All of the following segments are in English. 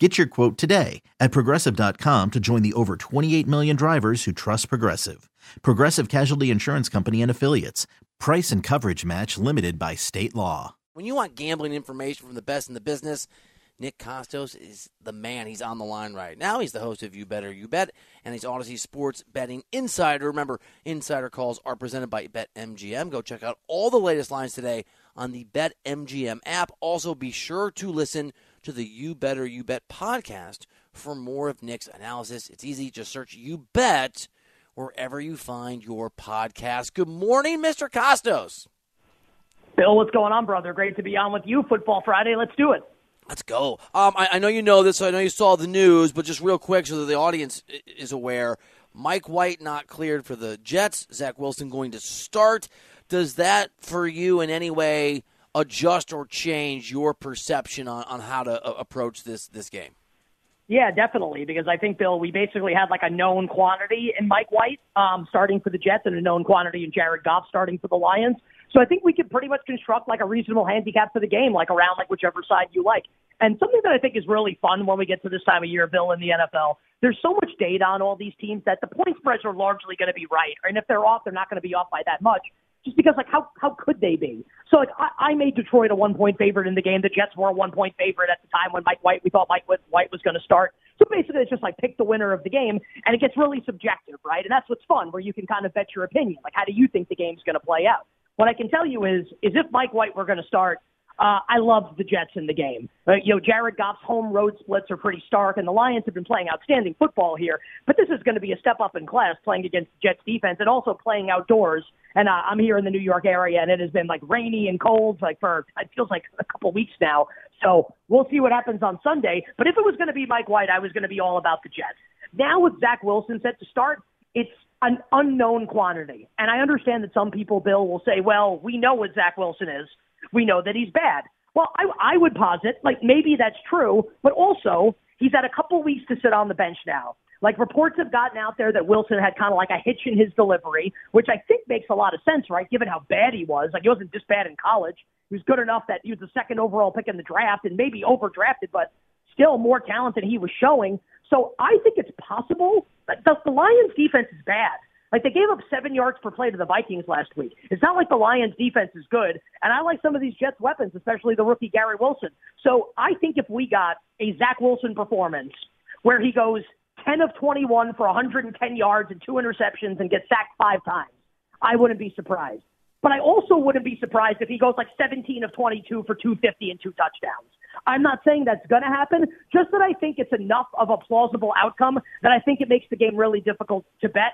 Get your quote today at progressive.com to join the over 28 million drivers who trust Progressive. Progressive Casualty Insurance Company and Affiliates. Price and coverage match limited by state law. When you want gambling information from the best in the business, Nick Kostos is the man. He's on the line right now. He's the host of You Better You Bet, and he's Audacy Sports Betting Insider. Remember, insider calls are presented by BetMGM. Go check out all the latest lines today on the BetMGM app. Also, be sure to listen to the You Better You Bet podcast for more of Nick's analysis. It's easy. Just search You Bet wherever you find your podcast. Good morning, Mr. Kostos. Bill, what's going on, brother? Great to be on with you. Football Friday. Let's do it. Let's go. Um, I, I, know you know this, so I know you saw the news, but just real quick so that the audience is aware Mike White not cleared for the Jets, Zach Wilson going to start. Does that, for you in any way, adjust or change your perception on, on how to uh, approach this, this game? Yeah, definitely. Because I think, Bill, we basically had like a known quantity in Mike White um, starting for the Jets and a known quantity in Jared Goff starting for the Lions. So I think we could pretty much construct like a reasonable handicap for the game, like around like whichever side you like. And something that I think is really fun when we get to this time of year, Bill, in the NFL, there's so much data on all these teams that the point spreads are largely going to be right. And if they're off, they're not going to be off by that much. Just because, like, how how could they be? So, like, I, I made Detroit a one point favorite in the game. The Jets were a one point favorite at the time when Mike White. We thought Mike White was going to start. So basically, it's just like pick the winner of the game, and it gets really subjective, right? And that's what's fun, where you can kind of bet your opinion. Like, how do you think the game's going to play out? What I can tell you is, is if Mike White were going to start, uh, I love the Jets in the game. Uh, you know, Jared Goff's home road splits are pretty stark, and the Lions have been playing outstanding football here. But this is going to be a step up in class playing against the Jets defense and also playing outdoors. And uh, I'm here in the New York area, and it has been like rainy and cold, like for it feels like a couple weeks now. So we'll see what happens on Sunday. But if it was going to be Mike White, I was going to be all about the Jets. Now with Zach Wilson set to start, it's an unknown quantity. And I understand that some people, Bill, will say, well, we know what Zach Wilson is. We know that he's bad. Well, I, I would posit, like, maybe that's true, but also he's had a couple weeks to sit on the bench now. Like, reports have gotten out there that Wilson had kind of like a hitch in his delivery, which I think makes a lot of sense, right, given how bad he was. Like, he wasn't this bad in college. He was good enough that he was the second overall pick in the draft and maybe overdrafted, but still more talent than he was showing. So I think it's possible. The, the Lions' defense is bad. Like they gave up seven yards per play to the Vikings last week. It's not like the Lions defense is good. And I like some of these Jets weapons, especially the rookie Garrett Wilson. So I think if we got a Zach Wilson performance where he goes 10 of 21 for 110 yards and two interceptions and gets sacked five times, I wouldn't be surprised. But I also wouldn't be surprised if he goes like 17 of 22 for 250 and two touchdowns. I'm not saying that's going to happen, just that I think it's enough of a plausible outcome that I think it makes the game really difficult to bet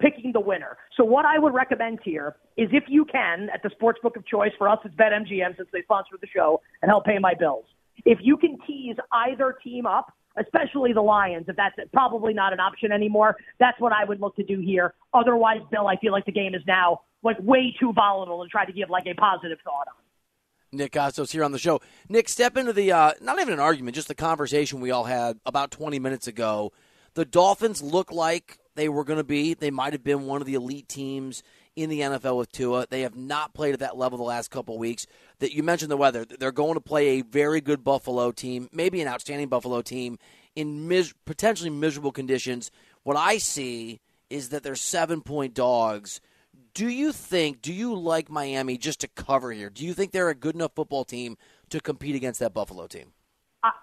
picking the winner. So what I would recommend here is if you can, at the sports book of choice, for us it's BetMGM since they sponsor the show and help pay my bills. If you can tease either team up, especially the Lions, if that's probably not an option anymore, that's what I would look to do here. Otherwise, Bill, I feel like the game is now like way too volatile to try to give like a positive thought on. Nick Kostos here on the show. Nick, step into the uh, not even an argument, just the conversation we all had about 20 minutes ago. The Dolphins look like they were going to be. They might have been one of the elite teams in the NFL with Tua. They have not played at that level the last couple weeks. That you mentioned the weather. They're going to play a very good Buffalo team, maybe an outstanding Buffalo team in mis- potentially miserable conditions. What I see is that they're seven point dogs. Do you think, do you like Miami just to cover here? Do you think they're a good enough football team to compete against that Buffalo team?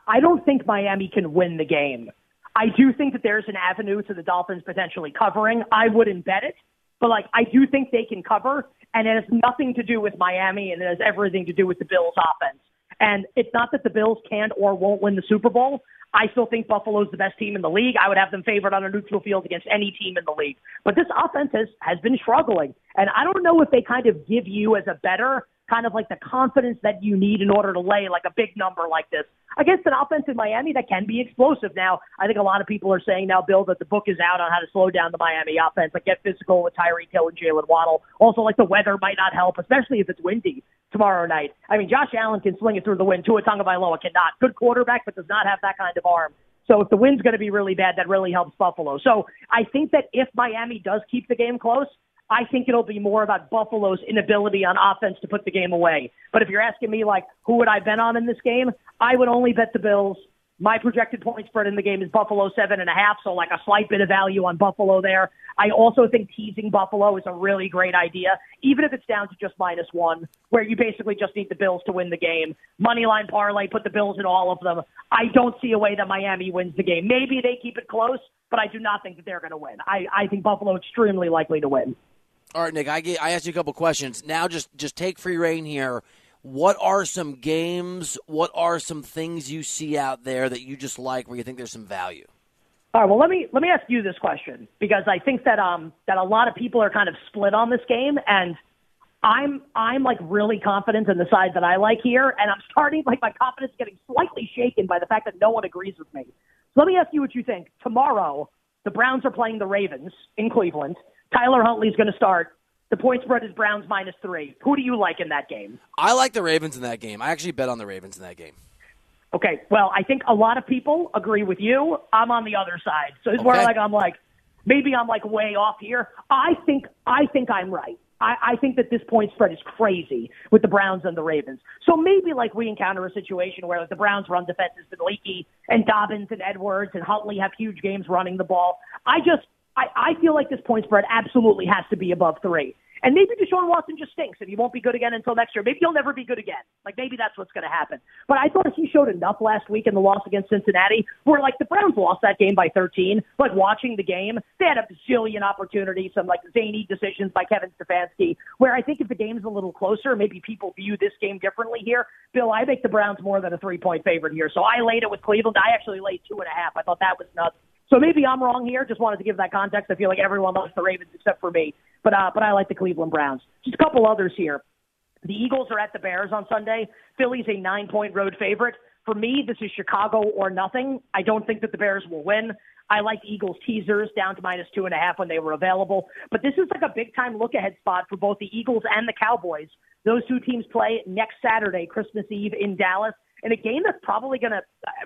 I don't think Miami can win the game. I do think that there's an avenue to the Dolphins potentially covering. I wouldn't bet it, but like I do think they can cover, and it has nothing to do with Miami, and it has everything to do with the Bills' offense. And it's not that the Bills can't or won't win the Super Bowl. I still think Buffalo's the best team in the league. I would have them favored on a neutral field against any team in the league. But this offense has, has been struggling. And I don't know if they kind of give you as a better kind of like the confidence that you need in order to lay like a big number like this against an offense in Miami that can be explosive. Now, I think a lot of people are saying now, Bill, that the book is out on how to slow down the Miami offense, like get physical with Tyreek Hill and Jaylen Waddle. Also, like the weather might not help, especially if it's windy tomorrow night. I mean, Josh Allen can sling it through the wind. Tua Tagovailoa cannot. Good quarterback, but does not have that kind of arm. So if the wind's going to be really bad, that really helps Buffalo. So I think that if Miami does keep the game close, I think it'll be more about Buffalo's inability on offense to put the game away. But if you're asking me, like, who would I bet on in this game? I would only bet the Bills. My projected point spread in the game is Buffalo seven and a half, so like a slight bit of value on Buffalo there. I also think teasing Buffalo is a really great idea, even if it's down to just minus one, where you basically just need the Bills to win the game. Money line parlay, put the Bills in all of them. I don't see a way that Miami wins the game. Maybe they keep it close, but I do not think that they're going to win. I, I think Buffalo extremely likely to win. All right, Nick. I get, I asked you a couple questions. Now, just just take free reign here. What are some games? What are some things you see out there that you just like, where you think there's some value? All right. Well, let me let me ask you this question because I think that um that a lot of people are kind of split on this game, and I'm I'm like really confident in the side that I like here, and I'm starting like my confidence is getting slightly shaken by the fact that no one agrees with me. So let me ask you what you think. Tomorrow, the Browns are playing the Ravens in Cleveland. Tyler Huntley's going to start. The point spread is Browns minus three. Who do you like in that game? I like the Ravens in that game. I actually bet on the Ravens in that game. Okay, well, I think a lot of people agree with you. I'm on the other side, so it's okay. where like I'm like maybe I'm like way off here. I think I think I'm right. I, I think that this point spread is crazy with the Browns and the Ravens. So maybe like we encounter a situation where like, the Browns run defense has been leaky and Dobbins and Edwards and Huntley have huge games running the ball. I just I, I feel like this point spread absolutely has to be above three. And maybe Deshaun Watson just stinks and he won't be good again until next year. Maybe he'll never be good again. Like maybe that's what's going to happen. But I thought he showed enough last week in the loss against Cincinnati where like the Browns lost that game by 13. Like watching the game, they had a zillion opportunities, some like zany decisions by Kevin Stefanski where I think if the game's a little closer, maybe people view this game differently here. Bill, I make the Browns more than a three point favorite here. So I laid it with Cleveland. I actually laid two and a half. I thought that was nuts. So maybe I'm wrong here. Just wanted to give that context. I feel like everyone loves the Ravens except for me, but uh, but I like the Cleveland Browns. Just a couple others here. The Eagles are at the Bears on Sunday. Philly's a nine point road favorite. For me, this is Chicago or nothing. I don't think that the Bears will win. I like Eagles teasers down to minus two and a half when they were available. But this is like a big time look ahead spot for both the Eagles and the Cowboys. Those two teams play next Saturday, Christmas Eve in Dallas, in a game that's probably going to,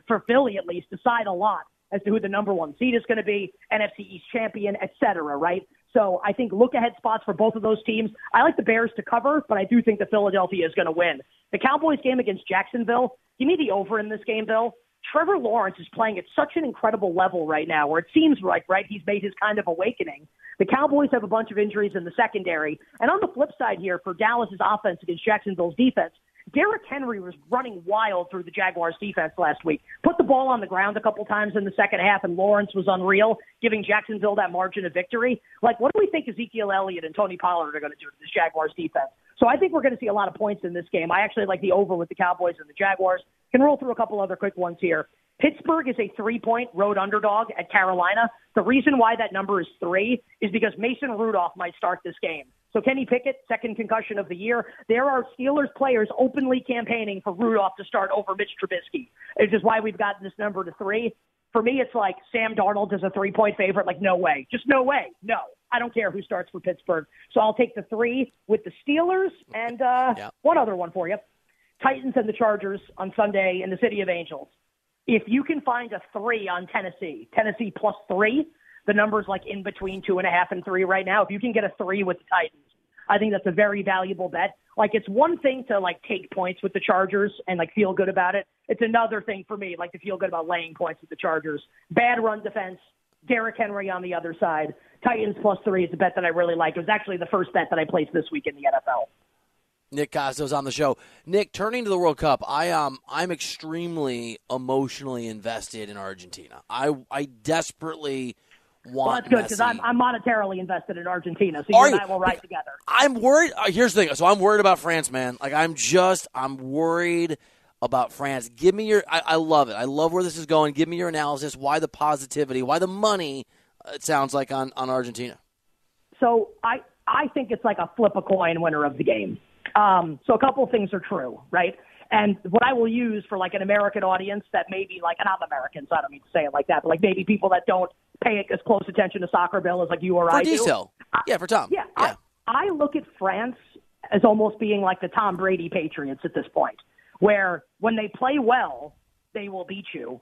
for Philly at least, decide a lot as to who the number one seed is going to be, NFC East champion, et cetera, right? So I think look ahead spots for both of those teams. I like the Bears to cover, but I do think that Philadelphia is going to win. The Cowboys game against Jacksonville, give me the over in this game, Bill. Trevor Lawrence is playing at such an incredible level right now where it seems like, right, he's made his kind of awakening. The Cowboys have a bunch of injuries in the secondary. And on the flip side here, for Dallas's offense against Jacksonville's defense, Derrick Henry was running wild through the Jaguars defense last week. Put the ball on the ground a couple times in the second half, and Lawrence was unreal, giving Jacksonville that margin of victory. Like, what do we think Ezekiel Elliott and Tony Pollard are going to do to this Jaguars defense? So I think we're going to see a lot of points in this game. I actually like the over with the Cowboys and the Jaguars. Can roll through a couple other quick ones here. Pittsburgh is a three point road underdog at Carolina. The reason why that number is three is because Mason Rudolph might start this game. So Kenny Pickett, second concussion of the year. There are Steelers players openly campaigning for Rudolph to start over Mitch Trubisky, which is why we've gotten this number to three. For me, it's like Sam Darnold is a three point favorite. Like, no way. Just no way. No. I don't care who starts for Pittsburgh. So I'll take the three with the Steelers and uh, yeah. one other one for you. Titans and the Chargers on Sunday in the City of Angels. If you can find a three on Tennessee, Tennessee plus three, The number's like in between two and a half and three right now. If you can get a three with the Titans, I think that's a very valuable bet. Like it's one thing to like take points with the Chargers and like feel good about it. It's another thing for me like to feel good about laying points with the Chargers. Bad run defense, Derrick Henry on the other side. Titans plus three is a bet that I really like. It was actually the first bet that I placed this week in the NFL. Nick Kostos on the show. Nick, turning to the World Cup, I um I'm extremely emotionally invested in Argentina. I I desperately want. Well, that's good because I'm, I'm monetarily invested in Argentina, so Are you and I will ride together. I'm worried. Uh, here's the thing. So I'm worried about France, man. Like I'm just I'm worried about France. Give me your. I, I love it. I love where this is going. Give me your analysis. Why the positivity? Why the money? Uh, it sounds like on on Argentina. So I I think it's like a flip a coin winner of the game. Um, so a couple things are true, right? And what I will use for like an American audience that maybe like, and I'm American, so I don't mean to say it like that, but like maybe people that don't pay as close attention to soccer, Bill, as like you or for I D-cell. do. Yeah, for Tom. Yeah, yeah. I, I look at France as almost being like the Tom Brady Patriots at this point, where when they play well, they will beat you,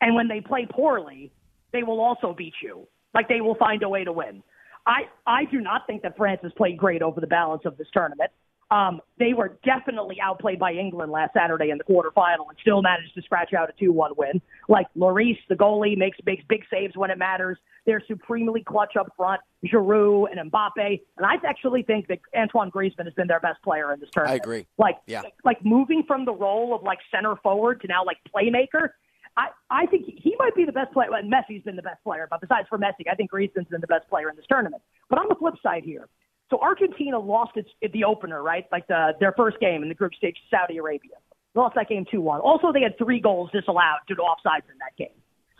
and when they play poorly, they will also beat you. Like they will find a way to win. I I do not think that France has played great over the balance of this tournament. Um, they were definitely outplayed by England last Saturday in the quarterfinal and still managed to scratch out a 2-1 win. Like Lloris, the goalie, makes makes big saves when it matters. They're supremely clutch up front. Giroud and Mbappe, and I actually think that Antoine Griezmann has been their best player in this tournament. I agree. Like, yeah. like moving from the role of like center forward to now like playmaker. I, I think he might be the best player. And Messi's been the best player, but besides for Messi, I think Griezmann's been the best player in this tournament. But on the flip side here, so Argentina lost its the opener, right? Like the their first game in the group stage, Saudi Arabia. Lost that game two one. Also, they had three goals disallowed due to offsides in that game.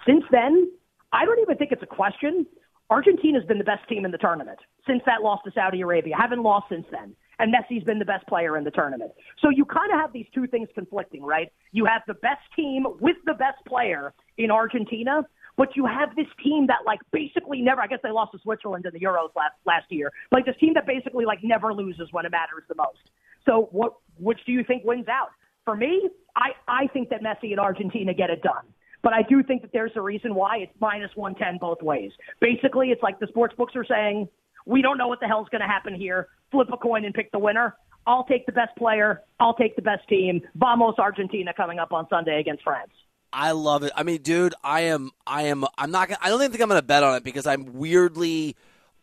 Since then, I don't even think it's a question. Argentina's been the best team in the tournament since that loss to Saudi Arabia. Haven't lost since then. And Messi's been the best player in the tournament. So you kind of have these two things conflicting, right? You have the best team with the best player in Argentina, but you have this team that like basically never. I guess they lost to Switzerland in the Euros last last year. Like this team that basically like never loses when it matters the most. So what? Which do you think wins out? For me, I I think that Messi and Argentina get it done. But I do think that there's a reason why it's minus 110 both ways. Basically, it's like the sports books are saying, we don't know what the hell's going to happen here. Flip a coin and pick the winner. I'll take the best player. I'll take the best team. Vamos Argentina coming up on Sunday against France. I love it. I mean, dude, I am, I am, I'm not. Gonna, I don't even think I'm going to bet on it because I'm weirdly.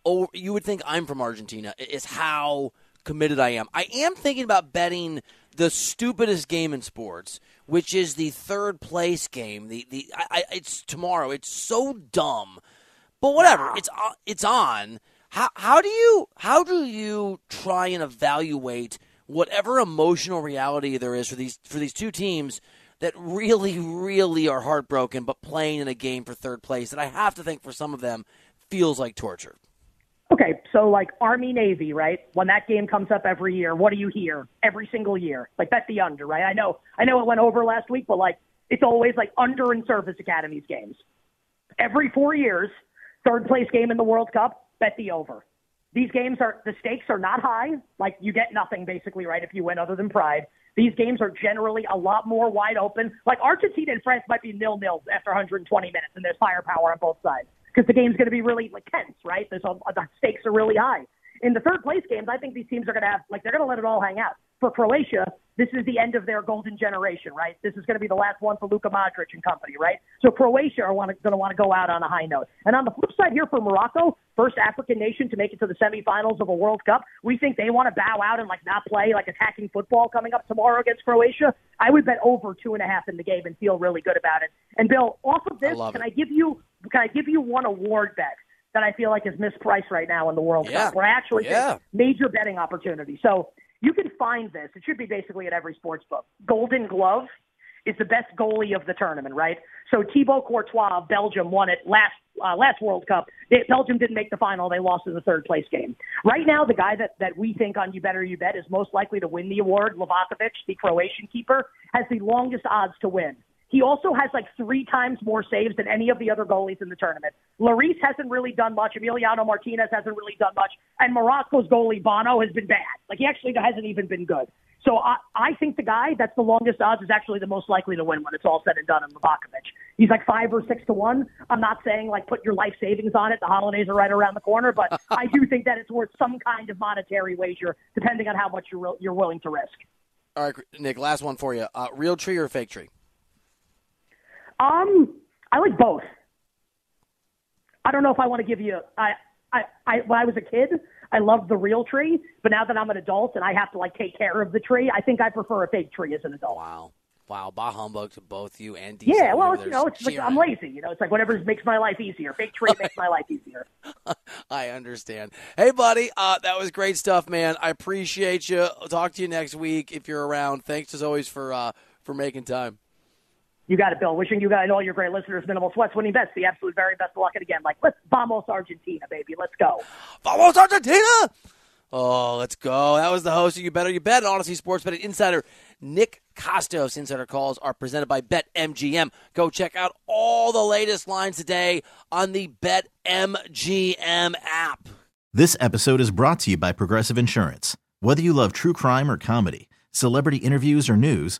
Oh, you would think I'm from Argentina. Is how committed I am. I am thinking about betting the stupidest game in sports, which is the third place game. The the I, I, it's tomorrow. It's so dumb, but whatever. It's uh, it's on. How how do you how do you try and evaluate whatever emotional reality there is for these for these two teams? That really, really are heartbroken, but playing in a game for third place that I have to think for some of them feels like torture. Okay, so like Army Navy, right? When that game comes up every year, what do you hear every single year? Like bet the under, right? I know, I know it went over last week, but like it's always like under in service academies games. Every four years, third place game in the World Cup, bet the over. These games are the stakes are not high. Like you get nothing basically, right? If you win, other than pride. These games are generally a lot more wide open. Like Argentina and France might be nil nils after 120 minutes, and there's firepower on both sides because the game's going to be really like tense, right? There's a, the stakes are really high. In the third place games, I think these teams are going to have like they're going to let it all hang out. For Croatia, this is the end of their golden generation, right? This is going to be the last one for Luka Modric and company, right? So Croatia are going to want to go out on a high note. And on the flip side here for Morocco, first African nation to make it to the semifinals of a World Cup, we think they want to bow out and like not play like attacking football coming up tomorrow against Croatia. I would bet over two and a half in the game and feel really good about it. And Bill, off of this, I can I give you can I give you one award bet? that I feel like is mispriced right now in the World yeah. Cup, where I actually yeah. think major betting opportunity. So you can find this. It should be basically at every sports book. Golden Glove is the best goalie of the tournament, right? So Thibaut Courtois of Belgium won it last uh, last World Cup. They, Belgium didn't make the final; they lost in the third place game. Right now, the guy that that we think on You Better You Bet is most likely to win the award, Livakovic, the Croatian keeper, has the longest odds to win. He also has like three times more saves than any of the other goalies in the tournament. Lloris hasn't really done much. Emiliano Martinez hasn't really done much. And Morocco's goalie, Bono, has been bad. Like, he actually hasn't even been good. So I, I think the guy that's the longest odds is actually the most likely to win when it's all said and done in Livakovic. He's like five or six to one. I'm not saying like put your life savings on it. The holidays are right around the corner, but I do think that it's worth some kind of monetary wager depending on how much you're, you're willing to risk. All right, Nick, last one for you. Uh, real tree or fake tree? Um, I like both. I don't know if I want to give you. I, I, I when I was a kid, I loved the real tree, but now that I'm an adult and I have to like take care of the tree, I think I prefer a fake tree as an adult. Wow. Wow, bah humbug to both you and DC. Yeah, well, it's, you know, it's like I'm lazy. You know, it's like whatever makes my life easier. Fake tree makes my life easier. I understand. Hey, buddy, uh, that was great stuff, man. I appreciate you. I'll talk to you next week if you're around. Thanks as always for uh, for making time. You got it, Bill. Wishing you guys and all your great listeners minimal sweats, winning bets, the absolute very best of luck. And again, like, let's vamos Argentina, baby. Let's go. Vamos Argentina! Oh, let's go. That was the host of You Better You Bet, Audacy Sports Betting Insider, Nick Kostos. Insider calls are presented by BetMGM. Go check out all the latest lines today on the BetMGM app. This episode is brought to you by Progressive Insurance. Whether you love true crime or comedy, celebrity interviews or news,